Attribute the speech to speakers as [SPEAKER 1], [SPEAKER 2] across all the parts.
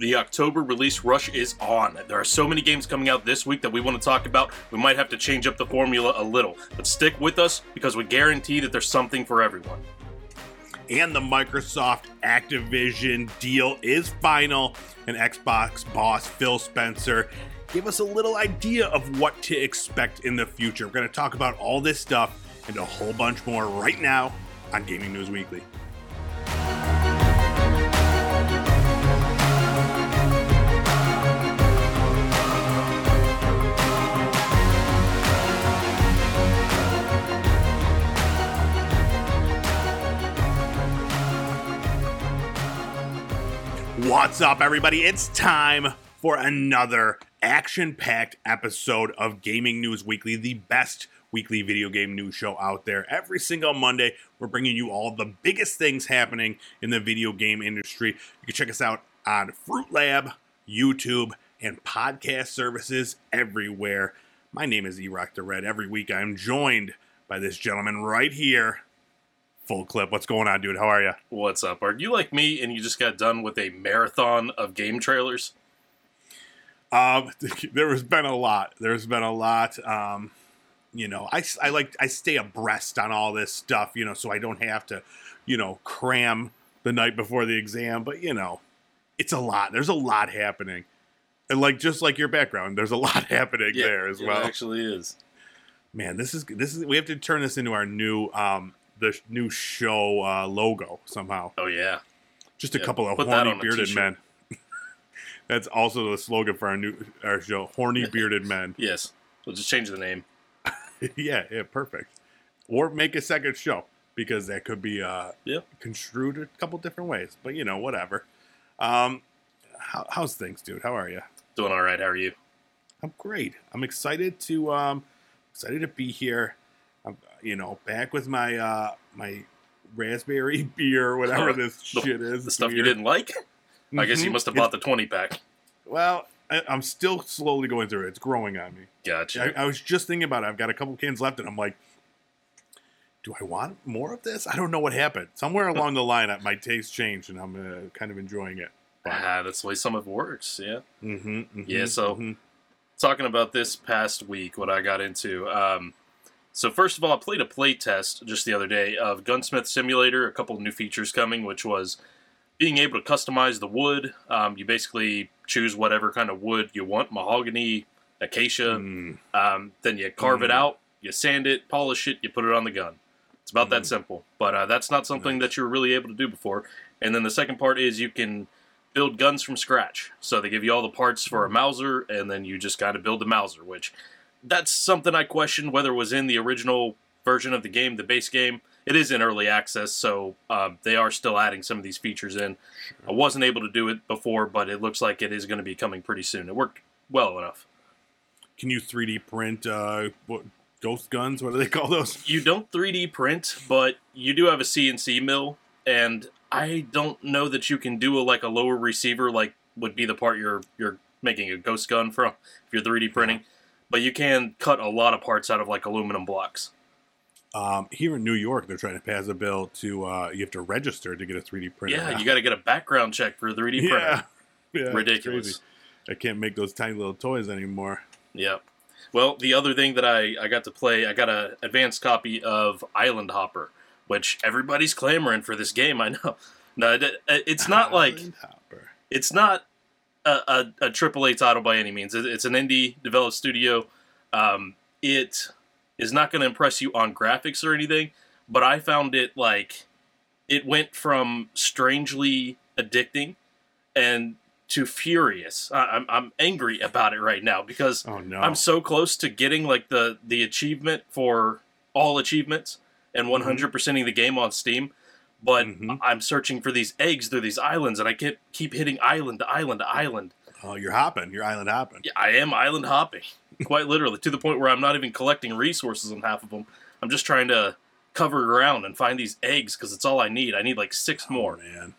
[SPEAKER 1] The October release rush is on. There are so many games coming out this week that we want to talk about. We might have to change up the formula a little, but stick with us because we guarantee that there's something for everyone.
[SPEAKER 2] And the Microsoft Activision deal is final, and Xbox boss Phil Spencer gave us a little idea of what to expect in the future. We're going to talk about all this stuff and a whole bunch more right now on Gaming News Weekly. What's up, everybody? It's time for another action packed episode of Gaming News Weekly, the best weekly video game news show out there. Every single Monday, we're bringing you all the biggest things happening in the video game industry. You can check us out on Fruit Lab, YouTube, and podcast services everywhere. My name is Erock the Red. Every week, I'm joined by this gentleman right here. Full clip. What's going on, dude? How are you?
[SPEAKER 1] What's up? Are you like me and you just got done with a marathon of game trailers?
[SPEAKER 2] Um, there has been a lot. There's been a lot. Um, you know, I, I like I stay abreast on all this stuff. You know, so I don't have to, you know, cram the night before the exam. But you know, it's a lot. There's a lot happening, and like just like your background, there's a lot happening there as well.
[SPEAKER 1] It actually is.
[SPEAKER 2] Man, this is this is we have to turn this into our new um the new show uh, logo somehow.
[SPEAKER 1] Oh yeah.
[SPEAKER 2] Just a
[SPEAKER 1] Yeah,
[SPEAKER 2] couple of horny bearded men. That's also the slogan for our new our show, horny bearded men.
[SPEAKER 1] Yes. We'll just change the name.
[SPEAKER 2] yeah, yeah, perfect. Or make a second show because that could be uh,
[SPEAKER 1] Yep.
[SPEAKER 2] construed a couple different ways. But you know, whatever. Um, how, how's things, dude? How are you?
[SPEAKER 1] Doing all right. How are you?
[SPEAKER 2] I'm great. I'm excited to um, excited to be here. I'm, you know, back with my uh, my raspberry beer, whatever this
[SPEAKER 1] the-
[SPEAKER 2] shit is.
[SPEAKER 1] The stuff you didn't like? I guess you
[SPEAKER 2] Mhm.
[SPEAKER 1] must have
[SPEAKER 2] It's-
[SPEAKER 1] bought the 20 pack.
[SPEAKER 2] Well, I, I'm still slowly going through it. It's growing on me.
[SPEAKER 1] Gotcha.
[SPEAKER 2] I, I was just thinking about it. I've got a couple cans left, and I'm like, do I want more of this? I don't know what happened. Somewhere along the line, my taste changed, and I'm uh, kind of enjoying it.
[SPEAKER 1] ah, that's the way some of it works. Yeah.
[SPEAKER 2] Mm-hmm,
[SPEAKER 1] Yeah, so- talking about this past week, what I got into. Um, so first of all, I played a play test just the other day of Gunsmith Simulator. A couple of new features coming, which was being able to customize the wood. Um, you basically choose whatever kind of wood you want: mahogany, acacia.
[SPEAKER 2] Mm,
[SPEAKER 1] Um, then you carve it
[SPEAKER 2] Mm.
[SPEAKER 1] out, you sand it, polish it, you put it on the gun. It's about that
[SPEAKER 2] Mm.
[SPEAKER 1] simple. But uh, that's not something
[SPEAKER 2] Nice.
[SPEAKER 1] that you were really able to do before. And then the second part is you can build guns from scratch. So they give you all the parts for a
[SPEAKER 2] Mm.
[SPEAKER 1] Mauser, and then you just got to build the Mauser, which that's something I questioned whether it was in the original version of the game, the base game. It is in early access, so uh, they are still adding some of these features in. I wasn't able to do it before, but it looks like it is going to be coming pretty soon. It worked well enough.
[SPEAKER 2] can you 3D print uh, what, ghost guns? What do they call those?
[SPEAKER 1] you don't 3D print, but you do have a CNC mill, and I don't know that you can do a like a lower receiver like would be the part you're you're making a ghost gun from if you're 3D printing. But you can cut a lot of parts out of like aluminum blocks.
[SPEAKER 2] Um, here in New York, they're trying to pass a bill to uh, you have to register to get a 3D printer.
[SPEAKER 1] Yeah, you got to get a background check for a 3D
[SPEAKER 2] yeah.
[SPEAKER 1] printer.
[SPEAKER 2] yeah, it's
[SPEAKER 1] Ridiculous.
[SPEAKER 2] I can't make those tiny little toys anymore.
[SPEAKER 1] Yep. Well, the other thing that I, I got to play, I got a advanced copy of Island Hopper, which everybody's clamoring for this game. I know. No, it, it's not like
[SPEAKER 2] Hopper.
[SPEAKER 1] it's not a, a, a AAA title by any means. It, it's an indie developed studio. Um, it is not going to impress you on graphics or anything, but I found it like it went from strangely addicting and to furious. I, I'm I'm angry about it right now because
[SPEAKER 2] Oh no!
[SPEAKER 1] I'm so close to getting like the the achievement for all achievements and 100 percenting the game on Steam, but
[SPEAKER 2] Mhm.
[SPEAKER 1] I'm searching for these eggs through these islands, and I keep keep hitting island to island to island.
[SPEAKER 2] oh, you're hopping. You're island hopping.
[SPEAKER 1] Yeah, I am island hopping, quite literally, to the point where I'm not even collecting resources on half of them. I'm just trying to cover ground and find these eggs because it's all I need. I need like six more.
[SPEAKER 2] Oh, man.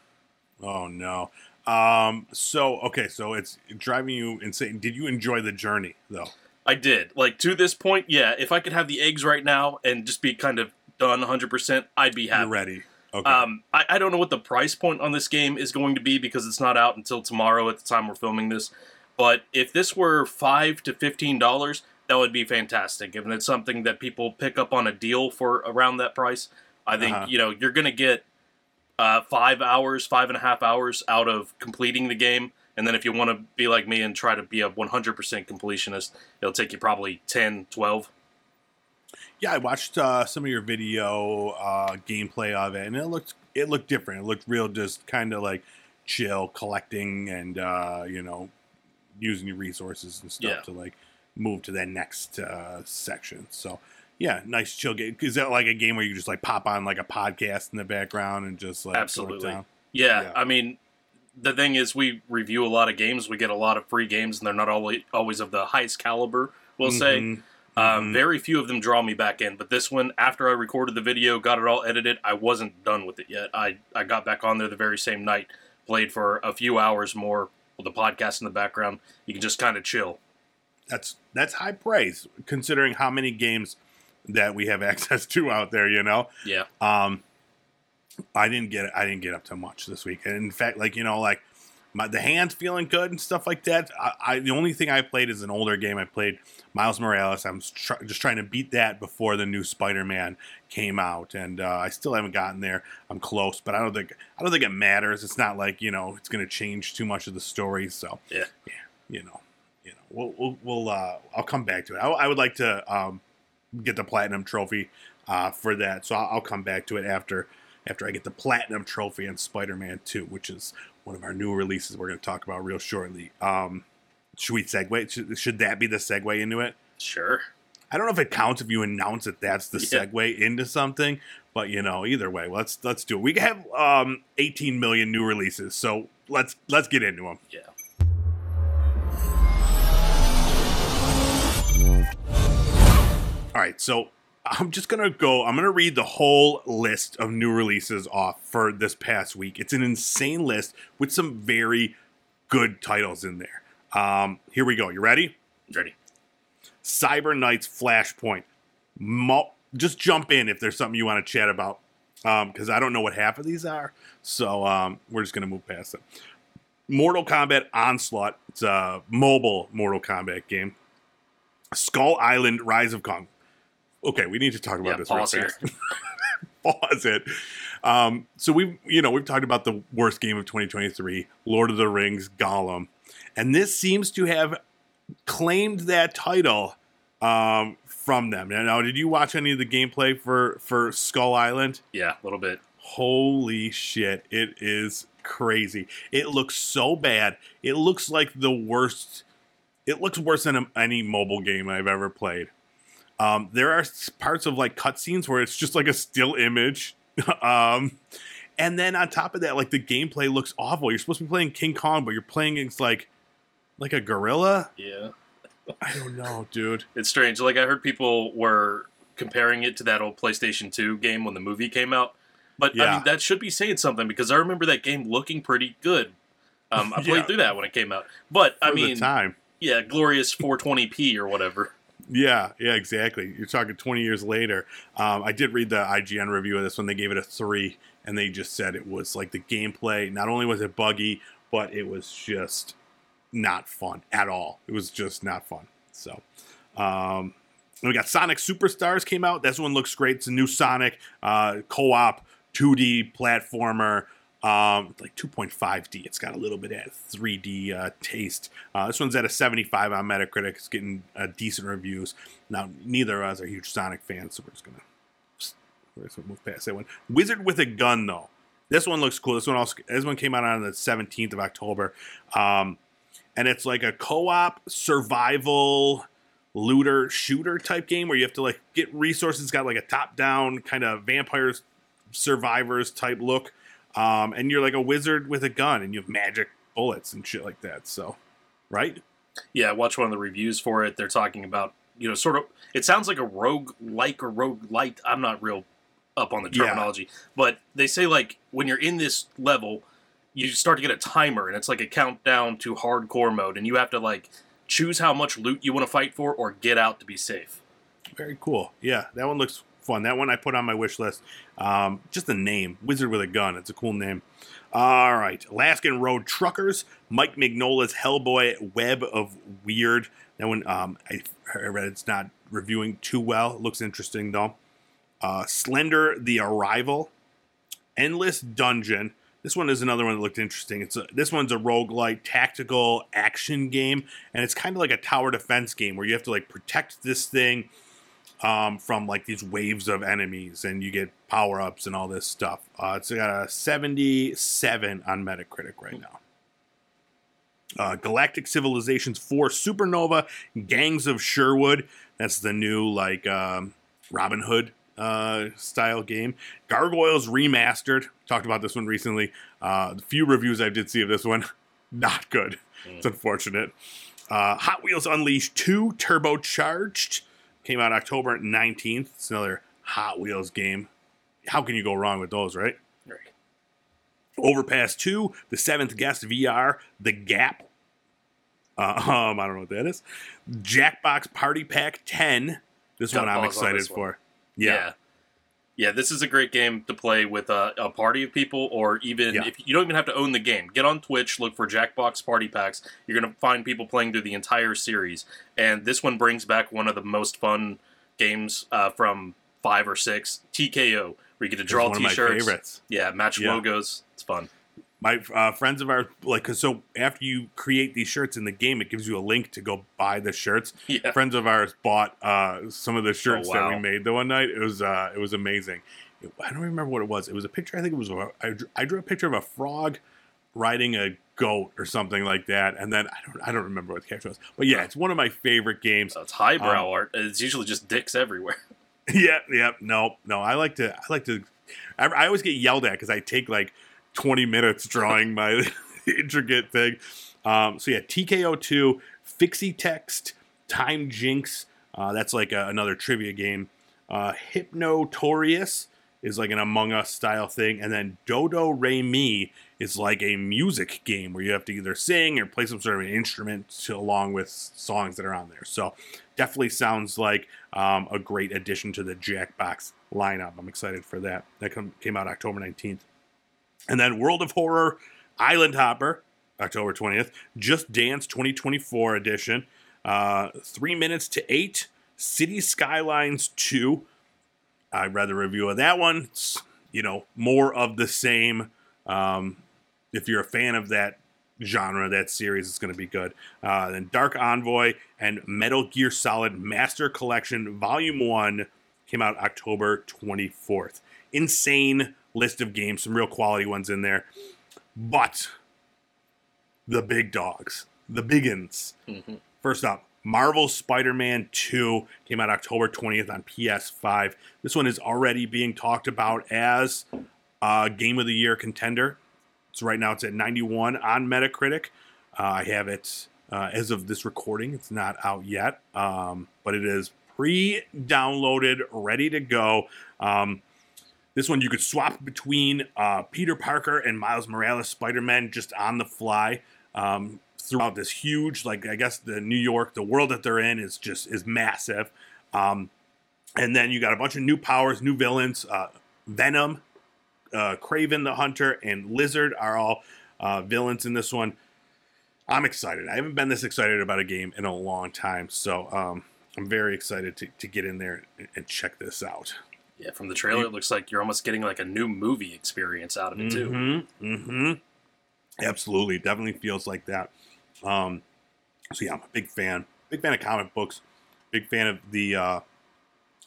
[SPEAKER 2] Oh no. Um. So okay. So it's driving you insane. Did you enjoy the journey though?
[SPEAKER 1] I did. Like to this point, yeah. If I could have the eggs right now and just be kind of done 100%, I'd be
[SPEAKER 2] You're
[SPEAKER 1] happy.
[SPEAKER 2] ready. Okay.
[SPEAKER 1] Um, I, I don't know what the price point on this game is going to be because it's not out until tomorrow at the time we're filming this. But if this were five to fifteen dollars, that would be fantastic. If it's something that people pick up on a deal for around that price, I think
[SPEAKER 2] Uh-huh.
[SPEAKER 1] you know you're going to get uh, five hours, five and a half hours out of completing the game. And then if you want to be like me and try to be a 100% completionist, it'll take you probably 10, 12.
[SPEAKER 2] Yeah, I watched uh, some of your video uh, gameplay of it, and it looked it looked different. It looked real, just kind of like chill, collecting and uh, you know using your resources and stuff
[SPEAKER 1] Yeah.
[SPEAKER 2] to like move to that next uh, section. So yeah, nice chill game. Is that like a game where you just like pop on like a podcast in the background and just like
[SPEAKER 1] Absolutely.
[SPEAKER 2] down?
[SPEAKER 1] Yeah,
[SPEAKER 2] Yeah.
[SPEAKER 1] I mean, the thing is, we review a lot of games. We get a lot of free games, and they're not always always of the highest caliber. We'll say. Um. Very few of them draw me back in, but this one, after I recorded the video, got it all edited, I wasn't done with it yet. I, I got back on there the very same night, played for a few hours more with the podcast in the background. You can just kind of chill.
[SPEAKER 2] that's that's high praise considering how many games that we have access to out there. You know.
[SPEAKER 1] Yeah,
[SPEAKER 2] Um, I didn't get I didn't get up to much this week. And in fact, like you know, like my the hands feeling good and stuff like that. I, I the only thing I played is an older game. I played Miles Morales. I'm tr- just trying to beat that before the new Spider-Man came out, and uh, I still haven't gotten there. I'm close, but I don't think I don't think it matters. It's not like you know it's going to change too much of the story. So
[SPEAKER 1] Yeah.
[SPEAKER 2] yeah, you know, you know, we'll we'll, we'll uh, I'll come back to it. I, I would like to um, get the platinum trophy uh, for that, so I'll, I'll come back to it after after I get the platinum trophy on Spider-Man 2, which is one of our new releases we're going to talk about real shortly. Um, should we segue? Should, should that be the segue into it?
[SPEAKER 1] sure.
[SPEAKER 2] I don't know if it counts if you announce that that's the
[SPEAKER 1] Yeah.
[SPEAKER 2] segue into something, but you know, either way, let's let's do it. We have um, 18 million new releases, so let's let's get into them.
[SPEAKER 1] Yeah.
[SPEAKER 2] All right, so I'm just gonna go. I'm gonna read the whole list of new releases off for this past week. It's an insane list with some very good titles in there. Um, here we go. You ready?
[SPEAKER 1] Ready.
[SPEAKER 2] Cyber Knights Flashpoint. Mo- just jump in if there's something you want to chat about, because I don't know what half of these are. So um, we're just gonna move past it. Mortal Kombat Onslaught. It's a mobile Mortal Kombat game. Skull Island Rise of Kong. Okay, we need to talk about
[SPEAKER 1] Yeah,
[SPEAKER 2] this
[SPEAKER 1] pause
[SPEAKER 2] real
[SPEAKER 1] here.
[SPEAKER 2] fast. pause it. Um, so we've you know we've talked about the worst game of 2023, Lord of the Rings, Gollum, and this seems to have claimed that title um, from them. Now, now, did you watch any of the gameplay for for Skull Island?
[SPEAKER 1] Yeah, a little bit.
[SPEAKER 2] Holy shit, it is crazy. It looks so bad. It looks like the worst. It looks worse than any mobile game I've ever played. Um, there are parts of like cutscenes where it's just like a still image. um, and then on top of that, like the gameplay looks awful. You're supposed to be playing King Kong, but you're playing against like like a gorilla.
[SPEAKER 1] Yeah.
[SPEAKER 2] I don't know, dude.
[SPEAKER 1] It's strange. Like I heard people were comparing it to that old PlayStation 2 game when the movie came out. But I mean that should be saying something because I remember that game looking pretty good. Um, I played
[SPEAKER 2] Yeah.
[SPEAKER 1] through that when it came out. But I mean,
[SPEAKER 2] time.
[SPEAKER 1] yeah, glorious 420p or whatever.
[SPEAKER 2] Yeah, yeah, exactly. You're talking 20 years later. Um, I did read the IGN review of this one. They gave it a three, and they just said it was like the gameplay. Not only was it buggy, but it was just not fun at all. It was just not fun. So, um, we got Sonic Superstars came out. This one looks great. It's a new Sonic uh, co-op 2D platformer. Um, like 2.5D. It's got a little bit of 3D uh, taste. Uh, this one's at a 75 on Metacritic. It's getting uh, decent reviews. Now, neither of us are huge Sonic fans, so we're just gonna we're just gonna move past that one. Wizard with a Gun, though. This one looks cool. This one also this one came out on the 17th of October, um, and it's like a co-op survival looter shooter type game where you have to like get resources. It's got like a top-down kind of vampires survivors type look, um, and you're like a wizard with a gun, and you have magic bullets and shit like that. So, right?
[SPEAKER 1] Yeah, I watched one of the reviews for it. They're talking about, you know, sort of it sounds like a rogue like or rogue light. I'm not real up on the
[SPEAKER 2] Yeah.
[SPEAKER 1] terminology. But they say like when you're in this level, you start to get a timer and it's like a countdown to hardcore mode and you have to like choose how much loot you want to fight for or get out to be safe.
[SPEAKER 2] Very cool. Yeah, that one looks fun. That one I put on my wish list. Um, just the name, Wizard with a Gun. It's a cool name. All right, Alaskan Road Truckers, Mike Mignola's Hellboy Web of Wyrd. That one, um, I read it's not reviewing too well. It looks interesting though. Uh, Slender the Arrival, Endless Dungeon. This one is another one that looked interesting. It's a, this one's a roguelike tactical action game, and it's kind of like a tower defense game where you have to like protect this thing um, from like these waves of enemies, and you get power ups and all this stuff. Uh, it's got a 77 on Metacritic right now. Uh, Galactic Civilizations 4 Supernova Gangs of Sherwood. That's the new like um, Robin Hood uh, style game. Gargoyles Remastered. Talked about this one recently. Uh, the few reviews I did see of this one, not good. Mm. It's unfortunate. Uh, Hot Wheels Unleashed 2 Turbocharged. Came out October 19th. It's another Hot Wheels game. How can you go wrong with those, right? Right. Overpass 2, The Seventh Guest VR, The Gap. Uh, um, I don't know what that is. Jackbox Party Pack 10. This Got one I'm excited for. One.
[SPEAKER 1] Yeah. yeah. Yeah. this is a great game to play with a, a party of people, or even yeah. if you don't even have to own the game. Get on Twitch, look for Jackbox Party Packs. You're going to find people playing through the entire series. And this one brings back one of the most fun games uh, from five or six TKO, where you get to draw t-shirts. Yeah, match yeah. logos. It's fun
[SPEAKER 2] my uh, friends of ours like cause so after you create these shirts in the game it gives you a link to go buy the shirts. Yeah. friends of ours bought uh, some of the shirts oh, wow. that we made the one night. It was uh, it was amazing. I don't remember what it was. It was a picture i think it was a, I, drew, I drew a picture of a frog riding a goat or something like that and then i don't i don't remember what the caption was. But yeah it's one of my favorite games.
[SPEAKER 1] It's highbrow um, art. It's usually just dicks everywhere.
[SPEAKER 2] Yeah yeah no no i like to i like to I, I always get yelled at because i take like 20 minutes drawing my intricate thing. Um, so yeah, TKO2, FixyText, Time Jinx. Uh, that's like a, another trivia game. Uh, Hypnotorious is like an Among Us style thing, and then Dodo Re Mi is like a music game where you have to either sing or play some sort of an instrument to, along with songs that are on there. So definitely sounds like um, a great addition to the Jackbox lineup. I'm excited for that. That come, came out October 19th. And then World of Horror Island Hopper, October 20th. Just Dance 2024 edition. Uh, three minutes to eight. City Skylines 2. I read the review of that one. It's, you know, more of the same. Um, if you're a fan of that genre, that series, it's going to be good. Uh, then Dark Envoy and Metal Gear Solid Master Collection Volume 1 came out October 24th. Insane list of games, some real quality ones in there. But the big dogs, the biggins. Mm-hmm. First up, Marvel Spider Man 2 came out October 20th on PS5. This one is already being talked about as a Game of the Year contender. So right now it's at 91 on Metacritic. Uh, I have it uh, as of this recording. It's not out yet, um, but it is pre downloaded, ready to go. Um, this one you could swap between uh, Peter Parker and Miles Morales Spider Man just on the fly um, throughout this huge, like I guess the New York, the world that they're in is just is massive. Um, and then you got a bunch of new powers, new villains. Uh, Venom, uh, Kraven the Hunter, and Lizard are all uh, villains in this one. I'm excited. I haven't been this excited about a game in a long time, so um, I'm very excited to, to get in there and check this out.
[SPEAKER 1] Yeah, from the trailer, it looks like you're almost getting like a new movie experience out of it too.
[SPEAKER 2] Mm-hmm. mm-hmm. Absolutely, definitely feels like that. Um, so yeah, I'm a big fan. Big fan of comic books. Big fan of the uh,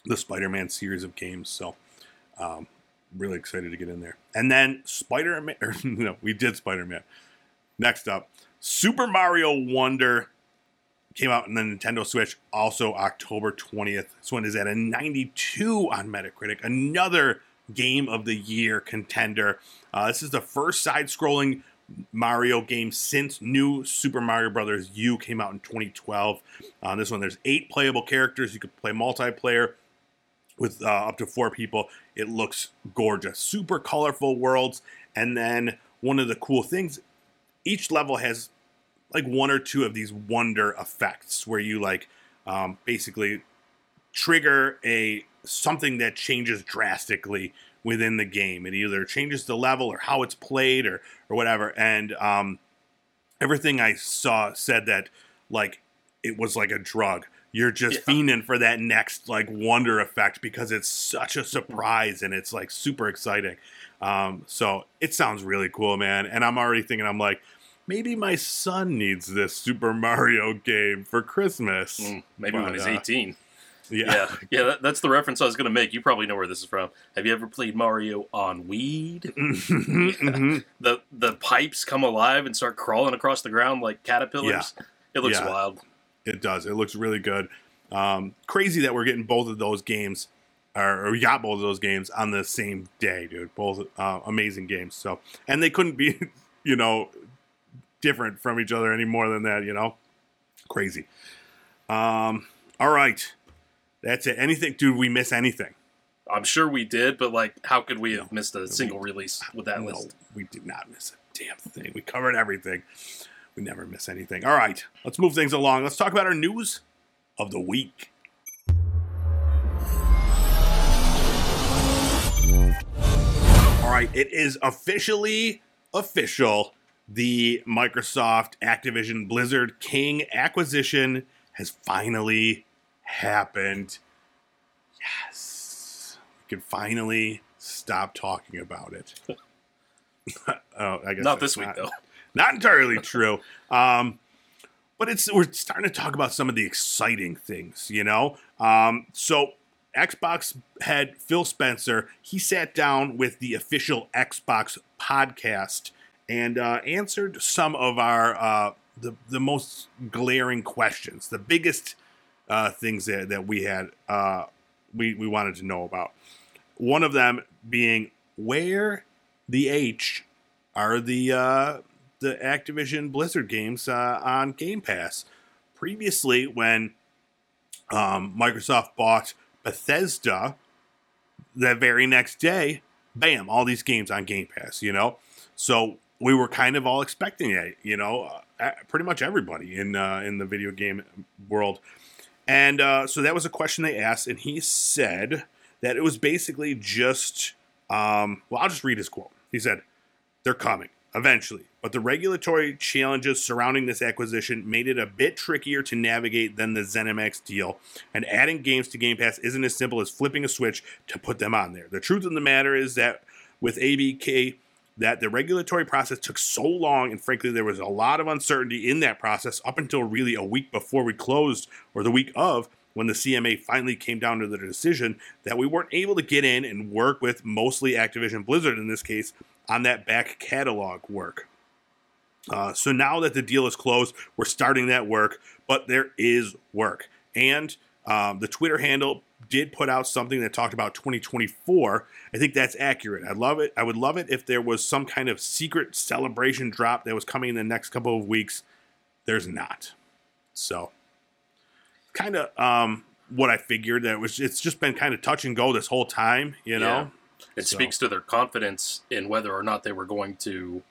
[SPEAKER 2] the Spider-Man series of games. So, um, really excited to get in there. And then Spider-Man. Or, no, we did Spider-Man. Next up, Super Mario Wonder came out on the Nintendo Switch also October 20th. This one is at a 92 on Metacritic. Another game of the year contender. Uh, this is the first side scrolling Mario game since New Super Mario Brothers U came out in 2012. On uh, this one, there's eight playable characters. You could play multiplayer with uh, up to four people. It looks gorgeous. Super colorful worlds. And then one of the cool things, each level has like one or two of these wonder effects where you like um, basically trigger a something that changes drastically within the game. It either changes the level or how it's played or or whatever. And um, everything I saw said that like it was like a drug. You're just
[SPEAKER 1] Yeah.
[SPEAKER 2] fiending for that next like wonder effect because it's such a surprise and it's like super exciting. Um, so it sounds really cool, man. And I'm already thinking, I'm like, maybe my son needs this Super Mario game for Christmas.
[SPEAKER 1] Mm, maybe when he's
[SPEAKER 2] uh,
[SPEAKER 1] 18.
[SPEAKER 2] Yeah.
[SPEAKER 1] Yeah, yeah, that, that's the reference I was going to make. You probably know where this is from. Have you ever played Mario on weed?
[SPEAKER 2] Mhm.
[SPEAKER 1] The the pipes come alive and start crawling across the ground like caterpillars. It looks
[SPEAKER 2] Yeah.
[SPEAKER 1] wild.
[SPEAKER 2] It does. It looks really good. Um, crazy that we're getting both of those games, or, or we got both of those games on the same day, dude. Both uh, amazing games. So, and they couldn't be, you know, different from each other any more than that. You know, crazy. Um, all right, that's it. Anything, dude? We miss anything?
[SPEAKER 1] I'm sure we did, but like, how could we have missed a single release with that
[SPEAKER 2] no,
[SPEAKER 1] list?
[SPEAKER 2] we did not miss a damn thing. We covered everything. We never miss anything. All right, let's move things along. Let's talk about our news of the week. All right, it is officially official. The Microsoft Activision Blizzard King acquisition has finally happened. Yes. We can finally stop talking about it. oh, I guess
[SPEAKER 1] Not this week, though.
[SPEAKER 2] Not entirely true. Um, but it's we're starting to talk about some of the exciting things, you know. Um, so Xbox head Phil Spencer he sat down with the official Xbox podcast and uh, answered some of our uh, the the most glaring questions, the biggest uh, things that, that we had uh, we we wanted to know about. One of them being where the H are the uh, the Activision Blizzard games uh, on Game Pass. Previously, when um, Microsoft bought Bethesda, the very next day, bam, all these games on Game Pass. You know, so we were kind of all expecting it. You know, uh, pretty much everybody in uh, in the video game world. And uh, so that was a question they asked, and he said that it was basically just. Um, well, I'll just read his quote. He said, "They're coming eventually, but the regulatory challenges surrounding this acquisition made it a bit trickier to navigate than the ZeniMax deal. And adding games to Game Pass isn't as simple as flipping a switch to put them on there. The truth of the matter is that with ABK." That the regulatory process took so long, and frankly, there was a lot of uncertainty in that process up until really a week before we closed, or the week of, when the CMA finally came down to the decision that we weren't able to get in and work with mostly Activision Blizzard in this case on that back catalog work. Uh, so now that the deal is closed, we're starting that work, but there is work. And um, the Twitter handle did put out something that talked about 2024. I think that's accurate. I love it. I would love it if there was some kind of secret celebration drop that was coming in the next couple of weeks. There's not. So, kind of um, what I figured that it was. It's just been kind of touch and go this whole time. You know.
[SPEAKER 1] It
[SPEAKER 2] So-
[SPEAKER 1] speaks to their confidence in whether or not they were going to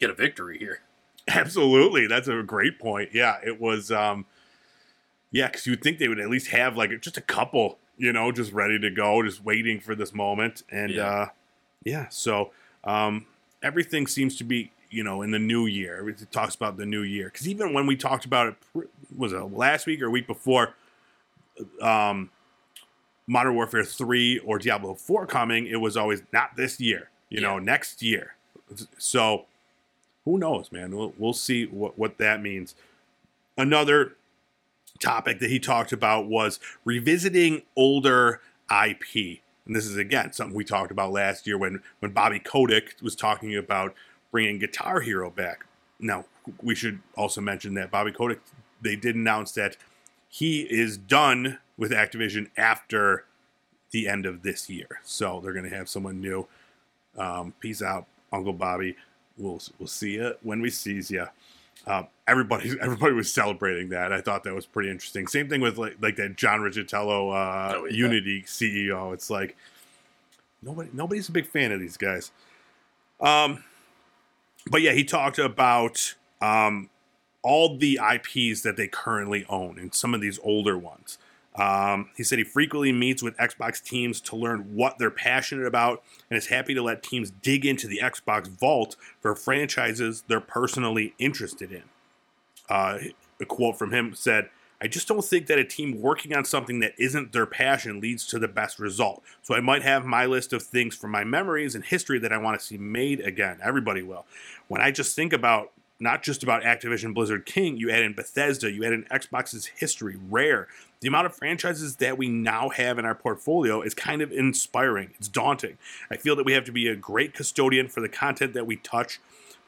[SPEAKER 1] get a victory here.
[SPEAKER 2] Absolutely, that's a great point. Yeah, it was. um Yeah, because you'd think they would at least have like just a couple, you know, just ready to go, just waiting for this moment. And
[SPEAKER 1] Yeah.
[SPEAKER 2] uh yeah, so um everything seems to be, you know, in the new year. It talks about the new year because even when we talked about it, was it last week or week before? Um, Modern Warfare 3 or Diablo 4 coming, it was always not this year, you know, next year. So who knows, man? We'll, we'll see what, what that means. Another topic that he talked about was revisiting older IP. And this is, again, something we talked about last year when, when Bobby Kotick was talking about bringing Guitar Hero back. Now, we should also mention that Bobby Kotick, they did announce that he is done with Activision after the end of this year. So they're going to have someone new. Um, peace out, Uncle Bobby. We'll we'll see you when we sees you. Um, everybody everybody was celebrating that. I thought that was pretty interesting. Same thing with like like that John Riccitiello uh,
[SPEAKER 1] Oh, yeah.
[SPEAKER 2] Unity CEO. It's like nobody nobody's a big fan of these guys. Um, but yeah, he talked about um, all the IPs that they currently own and some of these older ones. Um, he said he frequently meets with Xbox teams to learn what they're passionate about and is happy to let teams dig into the Xbox vault for franchises they're personally interested in. Uh, a quote from him said, I just don't think that a team working on something that isn't their passion leads to the best result. So I might have my list of things from my memories and history that I want to see made again. Everybody will. When I just think about not just about Activision Blizzard King, you add in Bethesda, you add in Xbox's history, Rare. The amount of franchises that we now have in our portfolio is kind of inspiring. It's daunting. I feel that we have to be a great custodian for the content that we touch.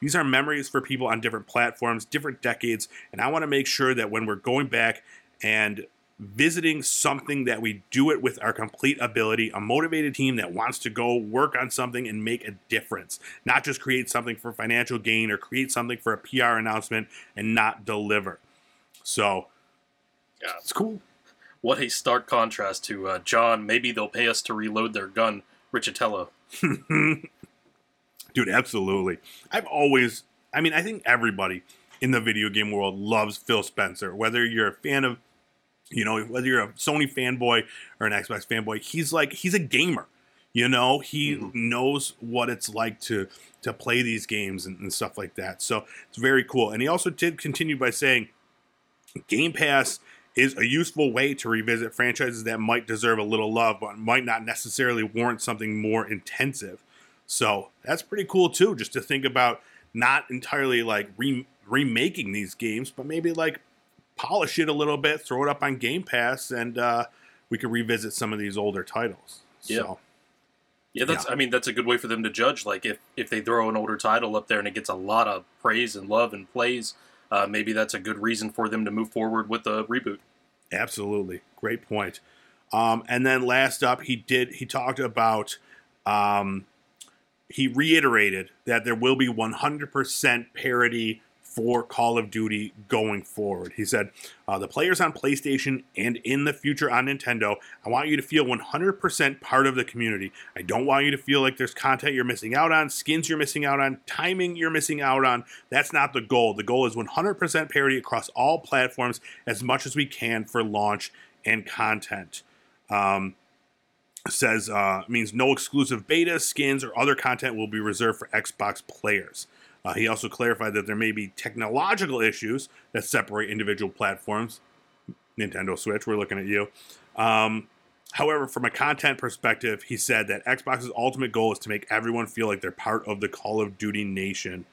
[SPEAKER 2] These are memories for people on different platforms, different decades, and I want to make sure that when we're going back and visiting something that we do it with our complete ability, a motivated team that wants to go work on something and make a difference, not just create something for financial gain or create something for a PR announcement and not deliver. So,
[SPEAKER 1] Yeah.
[SPEAKER 2] it's cool.
[SPEAKER 1] What a stark contrast to uh, John. Maybe they'll pay us to reload their gun, Riccitiello.
[SPEAKER 2] Dude, absolutely. I've always, I mean, I think everybody in the video game world loves Phil Spencer. Whether you're a fan of, you know, whether you're a Sony fanboy or an Xbox fanboy, he's like, he's a gamer. You know, he
[SPEAKER 1] Mhm.
[SPEAKER 2] knows what it's like to to play these games and, and stuff like that. So it's very cool. And he also did continue by saying, Game Pass is a useful way to revisit franchises that might deserve a little love, but might not necessarily warrant something more intensive. So that's pretty cool too, just to think about not entirely like re- remaking these games, but maybe like polish it a little bit, throw it up on Game Pass, and uh, we could revisit some of these older titles.
[SPEAKER 1] Yeah.
[SPEAKER 2] So
[SPEAKER 1] Yeah, that's. I mean, that's a good way for them to judge. Like, if if they throw an older title up there and it gets a lot of praise and love and plays, uh, maybe that's a good reason for them to move forward with a reboot.
[SPEAKER 2] Absolutely, great point. Um, and then last up, he did he talked about um, he reiterated that there will be 100% parity for Call of Duty going forward. He said, uh, "The players on PlayStation and in the future on Nintendo, I want you to feel 100% part of the community. I don't want you to feel like there's content you're missing out on, skins you're missing out on, timing you're missing out on. That's not the goal. The goal is 100% parity across all platforms as much as we can for launch and content." Um, says uh, means no exclusive beta skins or other content will be reserved for Xbox players. Uh, he also clarified that there may be technological issues that separate individual platforms. Nintendo Switch, we're looking at you. Um, however, from a content perspective, he said that Xbox's ultimate goal is to make everyone feel like they're part of the Call of Duty nation,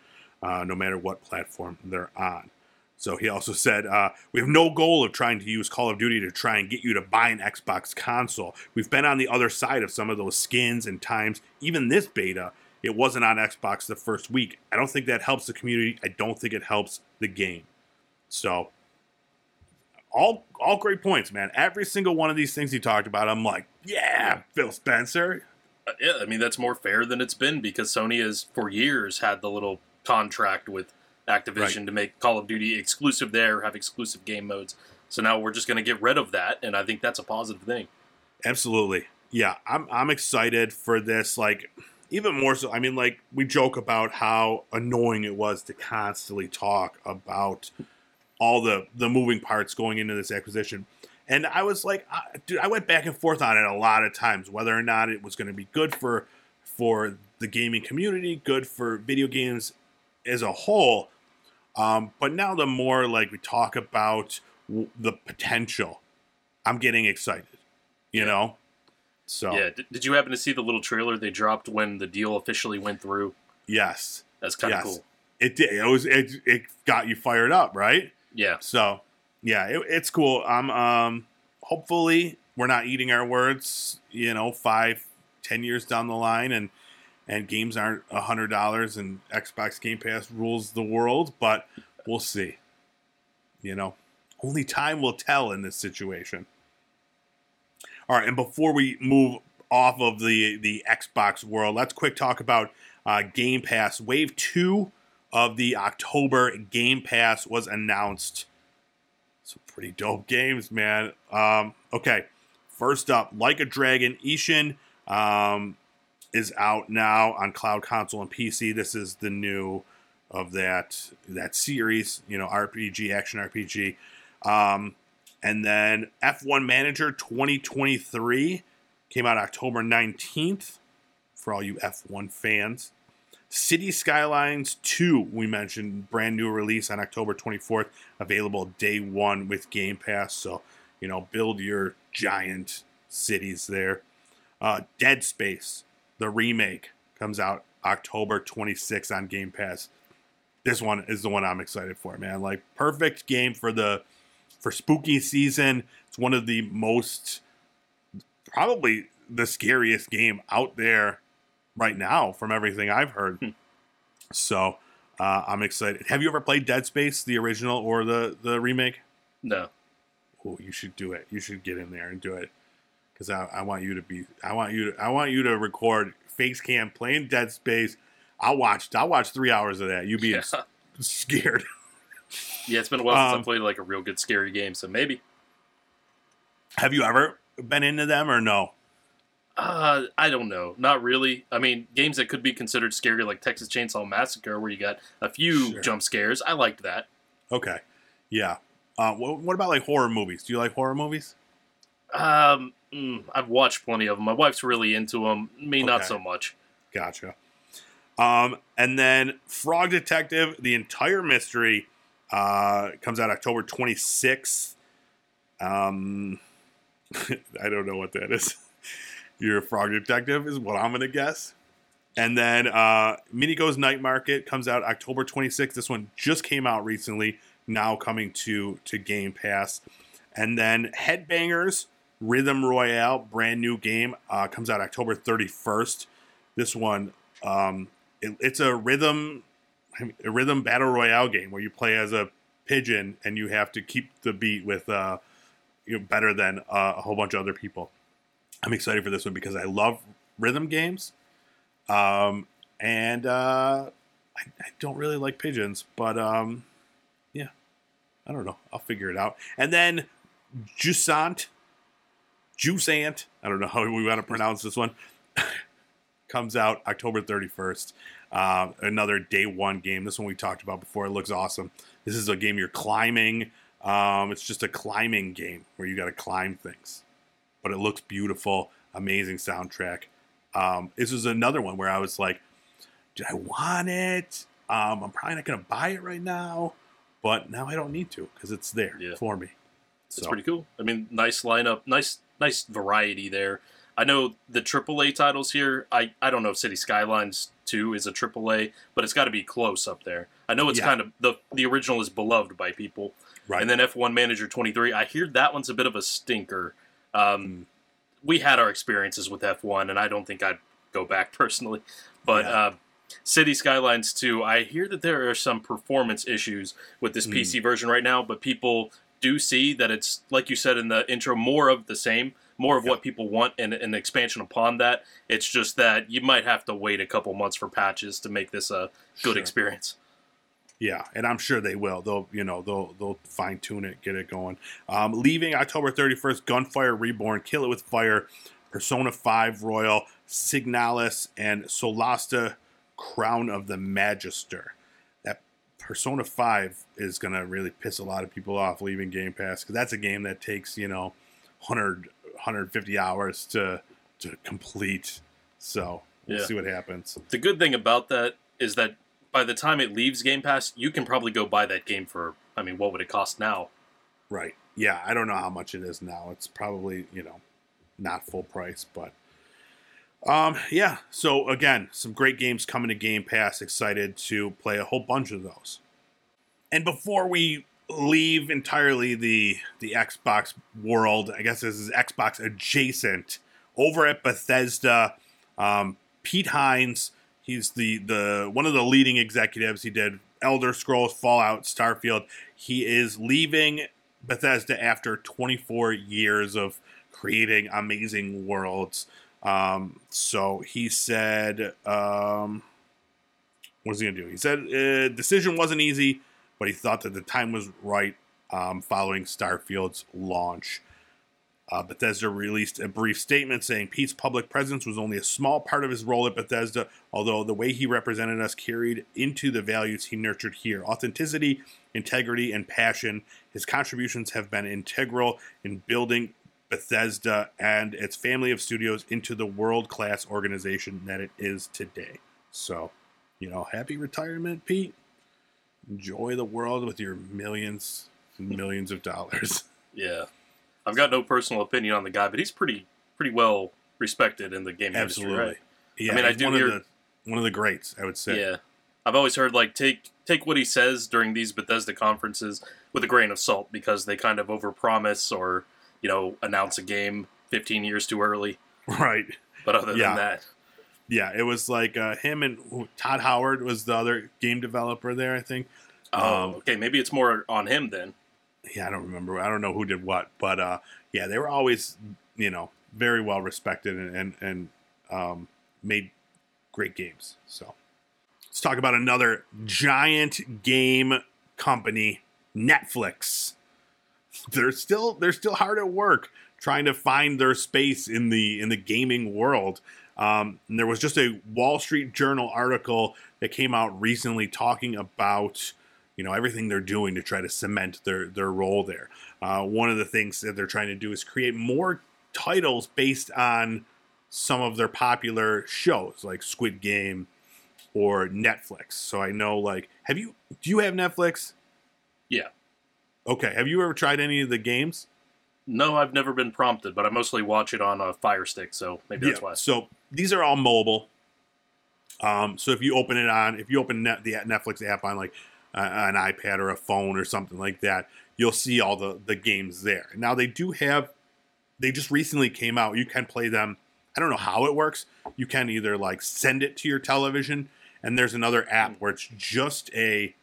[SPEAKER 2] uh, no matter what platform they're on. So he also said, uh, We have no goal of trying to use Call of Duty to try and get you to buy an Xbox console. We've been on the other side of some of those skins and times. Even this beta, it wasn't on Xbox the first week. I don't think that helps the community. I don't think it helps the game. So, all all great points, man. Every single one of these things he talked about, I'm like, yeah, Phil Spencer.
[SPEAKER 1] Uh, yeah, I mean that's more fair than it's been because Sony has for years had the little contract with Activision
[SPEAKER 2] Right.
[SPEAKER 1] to make Call of Duty exclusive there, have exclusive game modes. So now we're just going to get rid of that, and I think that's a positive thing.
[SPEAKER 2] Absolutely. Yeah, I'm I'm excited for this like even more so. I mean like we joke about how annoying it was to constantly talk about all the the moving parts going into this acquisition. And I was like I, dude, I went back and forth on it a lot of times whether or not it was going to be good for for the gaming community, good for video games as a whole. Um, but now the more like we talk about w- the potential, I'm getting excited. You
[SPEAKER 1] Yeah.
[SPEAKER 2] know, so
[SPEAKER 1] Yeah, did, did you happen to see the little trailer they dropped when the deal officially went through?
[SPEAKER 2] yes,
[SPEAKER 1] That's kind of
[SPEAKER 2] Yes.
[SPEAKER 1] cool.
[SPEAKER 2] it did. It was it, it got you fired up, right?
[SPEAKER 1] Yeah,
[SPEAKER 2] So yeah, it, it's cool. I'm um hopefully we're not eating our words. You know, five, ten years down the line, and and games aren't a hundred dollars, and Xbox Game Pass rules the world. But we'll see. You know, only time will tell in this situation. All right, and before we move off of the the Xbox world, let's quick talk about uh, Game Pass. Wave two of the October Game Pass was announced. Some pretty dope games, man. Um, okay, first up, Like a Dragon Ishin um, is out now on cloud console and PC. This is the new of that that series, you know, RPG, action RPG. Um, And then F1 Manager 2023 came out October 19th for all you F1 fans. City Skylines 2, we mentioned, brand new release on October 24th, available day one with Game Pass. So, you know, build your giant cities there. Uh, Dead Space, the remake, comes out October 26th on Game Pass. This one is the one I'm excited for, man. Like, perfect game for the for spooky season. It's one of the most, probably the scariest game out there right now from everything I've heard.
[SPEAKER 1] Hmm.
[SPEAKER 2] So uh, I'm excited. Have you ever played Dead Space, the original or the the remake?
[SPEAKER 1] No.
[SPEAKER 2] Oh, you should do it. You should get in there and do it because I, I want you to be. I want you to. I want you to record face cam playing Dead Space. I watched. I watched three hours of that. You being
[SPEAKER 1] Yeah.
[SPEAKER 2] scared.
[SPEAKER 1] Yeah, it's been a while since
[SPEAKER 2] Um,
[SPEAKER 1] I played like a real good scary game, so maybe.
[SPEAKER 2] Have you ever been into them or no?
[SPEAKER 1] Uh, I don't know. Not really. I mean, games that could be considered scary, like Texas Chainsaw Massacre, where you got a few
[SPEAKER 2] Sure.
[SPEAKER 1] jump scares. I liked that.
[SPEAKER 2] Okay. Yeah. Uh, what, what about like horror movies? Do you like horror movies?
[SPEAKER 1] Um, mm, I've watched plenty of them. My wife's really into them. Me, not so much.
[SPEAKER 2] Gotcha. Um, and then Frog Detective, the entire mystery, uh, comes out October 26th. Um, I don't know what that is. You're Frog Detective, is what I'm going to guess. And then uh, Mineko's Night Market comes out October 26th. This one just came out recently, now coming to, to Game Pass. And then Headbangers Rhythm Royale, brand new game, uh, comes out October 31st. This one, um, it, it's a rhythm, a rhythm battle royale game where you play as a pigeon and you have to keep the beat with, uh, you know, better than uh, a whole bunch of other people. I'm excited for this one because I love rhythm games, um, and uh, I, I don't really like pigeons, but um, yeah, I don't know. I'll figure it out. And then Jusant, Jusant, I don't know how we want to pronounce this one, comes out October 31st. Uh, another day one game. This one we talked about before. It looks awesome. This is a game you're climbing. Um, it's just a climbing game where you got to climb things, but it looks beautiful. Amazing soundtrack. Um, this is another one where I was like, "Do I want it? Um, I'm probably not going to buy it right now, but now I don't need to because it's there
[SPEAKER 1] Yeah.
[SPEAKER 2] for me."
[SPEAKER 1] It's pretty cool. I mean, nice lineup, nice nice variety there. I know the AAA titles here. I, I don't know if City Skylines 2 is a AAA, but it's got to be close up there. I know it's
[SPEAKER 2] Yeah.
[SPEAKER 1] kind of the the original is beloved by people,
[SPEAKER 2] right.
[SPEAKER 1] and then F1 Manager 23. I hear that one's a bit of a stinker. Um,
[SPEAKER 2] Mm.
[SPEAKER 1] We had our experiences with F1, and I don't think I'd go back personally. But
[SPEAKER 2] Yeah.
[SPEAKER 1] uh, City Skylines 2, I hear that there are some performance issues with this
[SPEAKER 2] Mm.
[SPEAKER 1] PC version right now, but people do see that it's, like you said in the intro, more of the same, more of
[SPEAKER 2] Yeah.
[SPEAKER 1] what people want, and an expansion upon that. It's just that you might have to wait a couple months for patches to make this a good
[SPEAKER 2] Sure.
[SPEAKER 1] experience.
[SPEAKER 2] Yeah, and I'm sure they will. They'll, you know, they'll they'll fine tune it, get it going. Um, leaving October 31st, Gunfire Reborn, Kill It with Fire, Persona 5 Royal, Signalis, and Solasta Crown of the Magister. Persona 5 is gonna really piss a lot of people off leaving Game Pass because that's a game that takes you know 100 150 hours to to complete. So we'll
[SPEAKER 1] Yeah.
[SPEAKER 2] see what happens.
[SPEAKER 1] The good thing about that is that by the time it leaves Game Pass, you can probably go buy that game for, I mean, what would it cost now?
[SPEAKER 2] Right. Yeah, I don't know how much it is now. It's probably, you know, not full price, but um yeah, so again, some great games coming to Game Pass. Excited to play a whole bunch of those. And before we leave entirely the the Xbox world, I guess this is Xbox adjacent over at Bethesda. Um, Pete Hines, he's the the one of the leading executives. He did Elder Scrolls, Fallout, Starfield. He is leaving Bethesda after 24 years of creating amazing worlds. Um, so he said, um, what is he gonna do? He said uh, decision wasn't easy, but he thought that the time was right um, following Starfield's launch. Uh, Bethesda released a brief statement saying Pete's public presence was only a small part of his role at Bethesda, although the way he represented us carried into the values he nurtured here authenticity, integrity, and passion. His contributions have been integral in building Bethesda and its family of studios into the world class organization that it is today. So, you know, happy retirement, Pete. Enjoy the world with your millions and millions of dollars.
[SPEAKER 1] Yeah, I've got no personal opinion on the guy, but he's pretty pretty well respected in the game
[SPEAKER 2] Absolutely.
[SPEAKER 1] industry, right?
[SPEAKER 2] Yeah,
[SPEAKER 1] I mean, I do
[SPEAKER 2] one
[SPEAKER 1] hear-
[SPEAKER 2] of the one of the greats, I would say.
[SPEAKER 1] Yeah, I've always heard like take take what he says during these Bethesda conferences with a grain of salt because they kind of overpromise or you know announce a game 15 years too early.
[SPEAKER 2] Right.
[SPEAKER 1] But other
[SPEAKER 2] Yeah.
[SPEAKER 1] than that,
[SPEAKER 2] Yeah, it was like uh, him and Todd Howard was the other game developer there, I think.
[SPEAKER 1] oh,
[SPEAKER 2] Um,
[SPEAKER 1] okay, maybe it's more on him then.
[SPEAKER 2] Yeah, I don't remember. I don't know who did what, but uh, yeah, they were always, you know, very well respected and and, and um, made great games. So let's talk about another giant game company, Netflix. They're still they're still hard at work trying to find their space in the in the gaming world. Um, and there was just a Wall Street Journal article that came out recently talking about you know everything they're doing to try to cement their their role there. Uh, one of the things that they're trying to do is create more titles based on some of their popular shows like Squid Game or Netflix. So I know like have you do you have Netflix?
[SPEAKER 1] Yeah.
[SPEAKER 2] Okay. Have you ever tried any of the games?
[SPEAKER 1] No, I've never been prompted, but I mostly watch it on a Fire Stick, so maybe that's why.
[SPEAKER 2] So these are all mobile. Um, so if you open it on, if you open net, the Netflix app on like uh, an iPad or a phone or something like that, you'll see all the the games there. Now they do have, they just recently came out. You can play them. I don't know how it works. You can either like send it to your television, and there's another app where it's just a,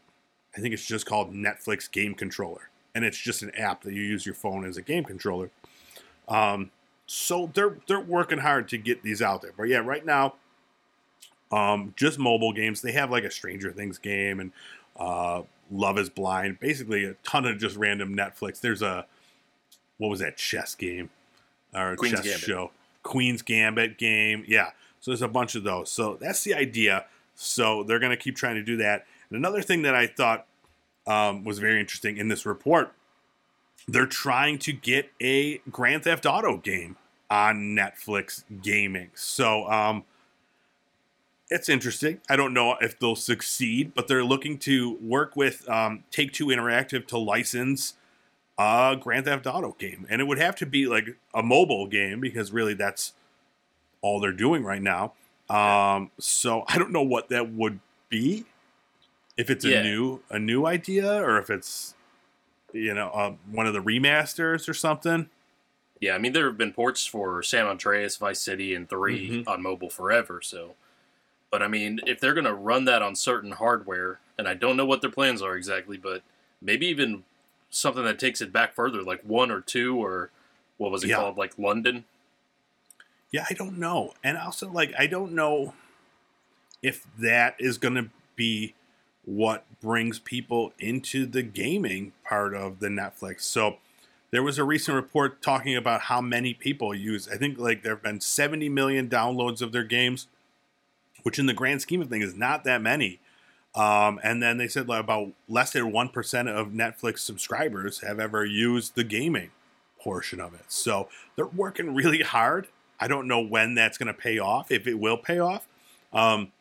[SPEAKER 2] I think it's just called Netflix Game Controller, and it's just an app that you use your phone as a game controller. Um, so they're they're working hard to get these out there. But yeah, right now, um, just mobile games. They have like a Stranger Things game and uh, Love Is Blind. Basically, a ton of just random Netflix. There's a what was that chess game or
[SPEAKER 1] Queen's
[SPEAKER 2] chess
[SPEAKER 1] Gambit.
[SPEAKER 2] show? Queen's Gambit game. Yeah. So there's a bunch of those. So that's the idea. So they're going to keep trying to do that. And another thing that I thought um, was very interesting in this report, they're trying to get a Grand Theft Auto game on Netflix gaming. So um, it's interesting. I don't know if they'll succeed, but they're looking to work with um, Take Two Interactive to license a Grand Theft Auto game, and it would have to be like a mobile game because really that's all they're doing right now. Um, so I don't know what that would be. If it's a
[SPEAKER 1] Yeah.
[SPEAKER 2] new a new idea, or if it's you know uh, one of the remasters or something.
[SPEAKER 1] Yeah, I mean there have been ports for San Andreas, Vice City, and 3
[SPEAKER 2] Mhm.
[SPEAKER 1] on mobile forever. So, but I mean, if they're gonna run that on certain hardware, and I don't know what their plans are exactly, but maybe even something that takes it back further, like one or two, or what was it
[SPEAKER 2] Yeah.
[SPEAKER 1] called, like London?
[SPEAKER 2] Yeah, I don't know. And also, like, I don't know if that is going to be what brings people into the gaming part of the Netflix. So, there was a recent report talking about how many people use, I think, like, there have been 70 million downloads of their games, which in the grand scheme of things is not that many. Um, and then they said like, about less than 1% of Netflix subscribers have ever used the gaming portion of it. So they're working really hard. I don't know when that's going to pay off, if it will pay off. Um,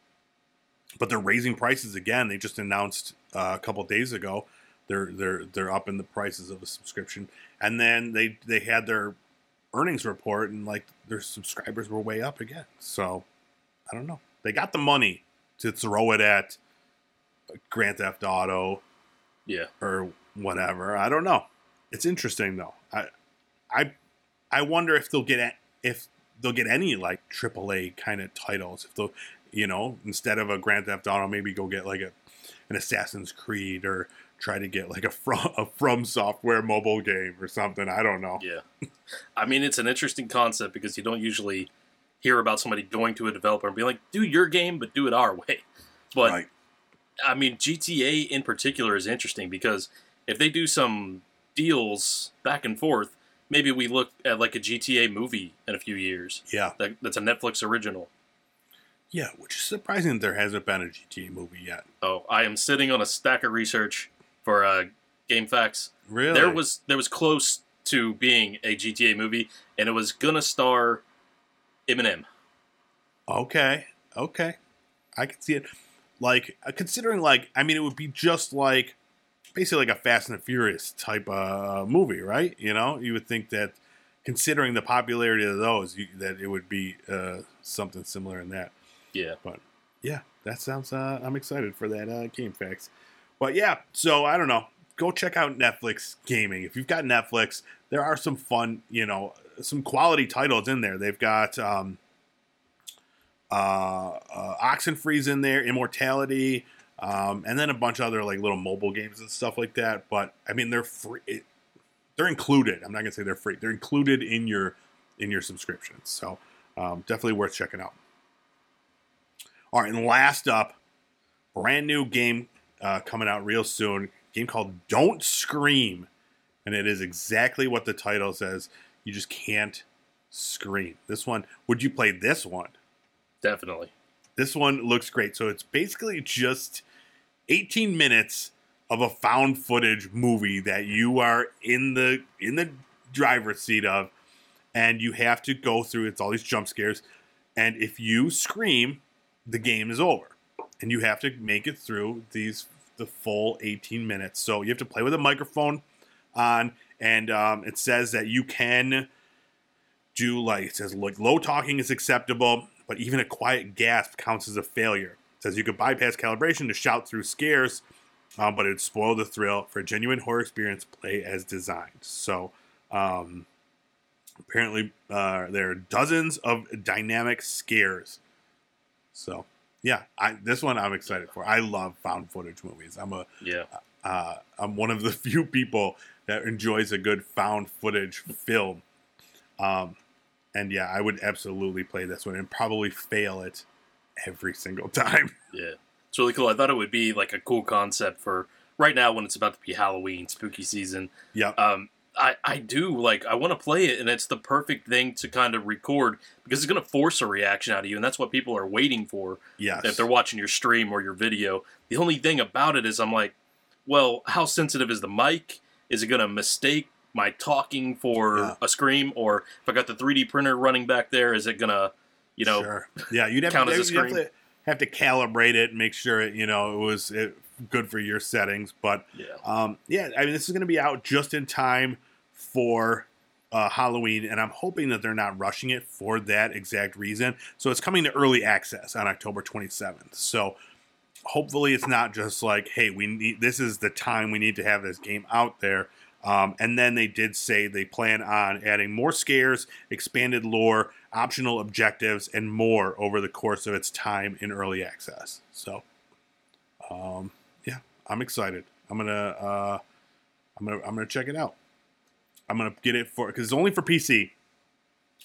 [SPEAKER 2] but they're raising prices again. They just announced uh, a couple days ago they're they're they're up in the prices of a subscription, and then they they had their earnings report and like their subscribers were way up again. So I don't know. They got the money to throw it at Grand Theft Auto
[SPEAKER 1] Yeah,
[SPEAKER 2] or whatever. I don't know. It's interesting though. I I I wonder if they'll get if they'll get any like AAA kind of titles. If they'll you know instead of a Grand Theft Auto, maybe go get like a an Assassin's Creed or try to get like a from a From Software mobile game or something. I don't know.
[SPEAKER 1] yeah. I mean, it's an interesting concept because you don't usually hear about somebody going to a developer and being like, "Do your game, but do it our way." But
[SPEAKER 2] Right.
[SPEAKER 1] I mean, GTA in particular is interesting because if they do some deals back and forth, maybe we look at like a GTA movie in a few years.
[SPEAKER 2] Yeah,
[SPEAKER 1] That, that's a Netflix original.
[SPEAKER 2] Yeah, which is surprising that there hasn't been a GTA movie yet.
[SPEAKER 1] Oh, I am sitting on a stack of research for uh, GameFax.
[SPEAKER 2] Really?
[SPEAKER 1] There was there was close to being a GTA movie, and it was gonna star Eminem.
[SPEAKER 2] Okay, okay, I can see it. Like uh, considering, like I mean, it would be just like basically like a Fast and the Furious type uh, movie, right? You know, you would think that considering the popularity of those, you, that it would be uh, something similar in that.
[SPEAKER 1] Yeah.
[SPEAKER 2] But yeah, that sounds. Uh, I'm excited for that uh, game facts. But yeah, so I don't know. Go check out Netflix gaming. If you've got Netflix, there are some fun, you know, some quality titles in there. They've got um, uh, uh, Oxenfree's in there, Immortality, um, and then a bunch of other like little mobile games and stuff like that. But I mean, they're free. It, they're included. I'm not gonna say they're free. They're included in your in your subscription. So um, definitely worth checking out. All right, and last up, brand new game uh, coming out real soon. Game called Don't Scream, and it is exactly what the title says. You just can't scream. This one, would you play this one?
[SPEAKER 1] Definitely.
[SPEAKER 2] This one looks great. So it's basically just 18 minutes of a found footage movie that you are in the in the driver's seat of, and you have to go through. It's all these jump scares, and if you scream, the game is over, and you have to make it through these the full 18 minutes. So you have to play with a microphone on, and um, it says that you can do like it says like low talking is acceptable, but even a quiet gasp counts as a failure. It says you could bypass calibration to shout through scares, um, but it'd spoil the thrill for a genuine horror experience. Play as designed. So um, apparently uh, there are dozens of dynamic scares. So yeah, I, this one I'm excited for. I love found footage movies. I'm a
[SPEAKER 1] Yeah.
[SPEAKER 2] uh, I'm one of the few people that enjoys a good found footage film. Um, and yeah, I would absolutely play this one and probably fail it every single time.
[SPEAKER 1] Yeah. It's really cool. I thought it would be like a cool concept for right now when it's about to be Halloween, spooky season.
[SPEAKER 2] Yeah.
[SPEAKER 1] Um, I, I do like I want to play it and it's the perfect thing to kind of record because it's going to force a reaction out of you and that's what people are waiting for
[SPEAKER 2] Yes.
[SPEAKER 1] if they're watching your stream or your video. The only thing about it is I'm like, well, how sensitive is the mic? Is it going to mistake my talking for
[SPEAKER 2] Yeah.
[SPEAKER 1] a scream or if I got the 3D printer running back there is it going to, you know,
[SPEAKER 2] sure. Yeah, you'd have,
[SPEAKER 1] count
[SPEAKER 2] to,
[SPEAKER 1] as a
[SPEAKER 2] have to have to calibrate it and make sure it, you know, it was it, good for your settings. But
[SPEAKER 1] yeah.
[SPEAKER 2] Um, yeah, I mean, this is going to be out just in time for uh, Halloween, and I'm hoping that they're not rushing it for that exact reason. So it's coming to early access on October 27th. So hopefully, it's not just like, hey, we need this is the time we need to have this game out there. Um, and then they did say they plan on adding more scares, expanded lore, optional objectives, and more over the course of its time in early access. So, um, yeah, I'm excited. I'm gonna, uh, I'm gonna, I'm gonna check it out. I'm gonna get it for because it's only for PC.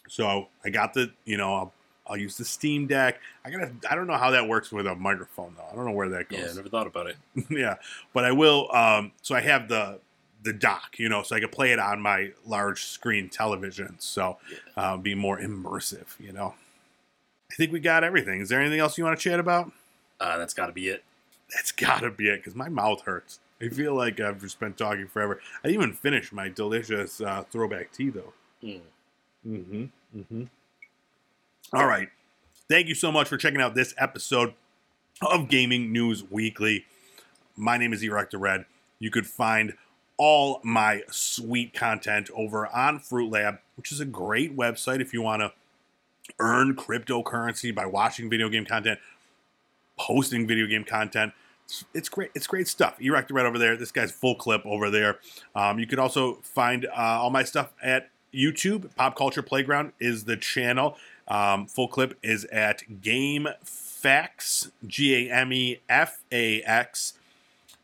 [SPEAKER 2] So I got the, you know, I'll, I'll use the Steam Deck. I gotta, I don't know how that works with a microphone though. I don't know where that goes.
[SPEAKER 1] Yeah, I never thought about it.
[SPEAKER 2] yeah, but I will. Um, so I have the the dock, you know, so I can play it on my large screen television. So uh, be more immersive, you know. I think we got everything. Is there anything else you want to chat about?
[SPEAKER 1] Uh, that's got to be it.
[SPEAKER 2] That's gotta be it, because my mouth hurts. I feel like I've just been talking forever. I didn't even finish my delicious uh, throwback tea, though.
[SPEAKER 1] Mm.
[SPEAKER 2] Mm-hmm. Mm-hmm. All right. Thank you so much for checking out this episode of Gaming News Weekly. My name is Eric the Red. You could find all my sweet content over on Fruitlab, which is a great website if you want to earn cryptocurrency by watching video game content, posting video game content. It's, great. It's great stuff. Eric the Red over there. This guy's full clip over there. Um, you can also find uh, all my stuff at YouTube. Pop Culture Playground is the channel. Um, full clip is at Game Facts, G A M E F A X.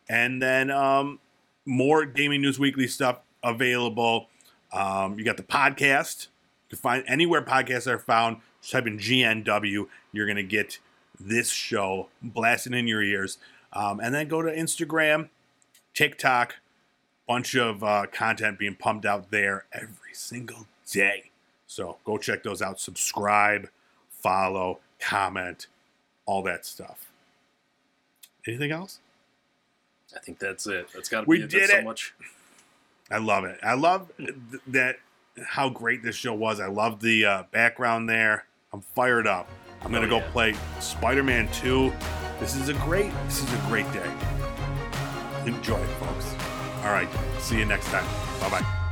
[SPEAKER 2] And then um, more Gaming News Weekly stuff available. Um, you got the podcast. You can find anywhere podcasts are found. Just type in GNW. You're going to get this show blasting in your ears. Um, and then go to Instagram, TikTok, bunch of uh, content being pumped out there every single day. So go check those out. Subscribe, follow, comment, all that stuff. Anything else?
[SPEAKER 1] I think that's it. That's got to
[SPEAKER 2] We
[SPEAKER 1] be it.
[SPEAKER 2] did
[SPEAKER 1] That's so much.
[SPEAKER 2] I love it. I love th- that how great this show was. I love the uh, background there. I'm fired up. I'm gonna
[SPEAKER 1] Oh,
[SPEAKER 2] go
[SPEAKER 1] yeah.
[SPEAKER 2] play Spider-Man 2. This is a great. This is a great day. Enjoy it, folks. All right. See you next time. Bye bye.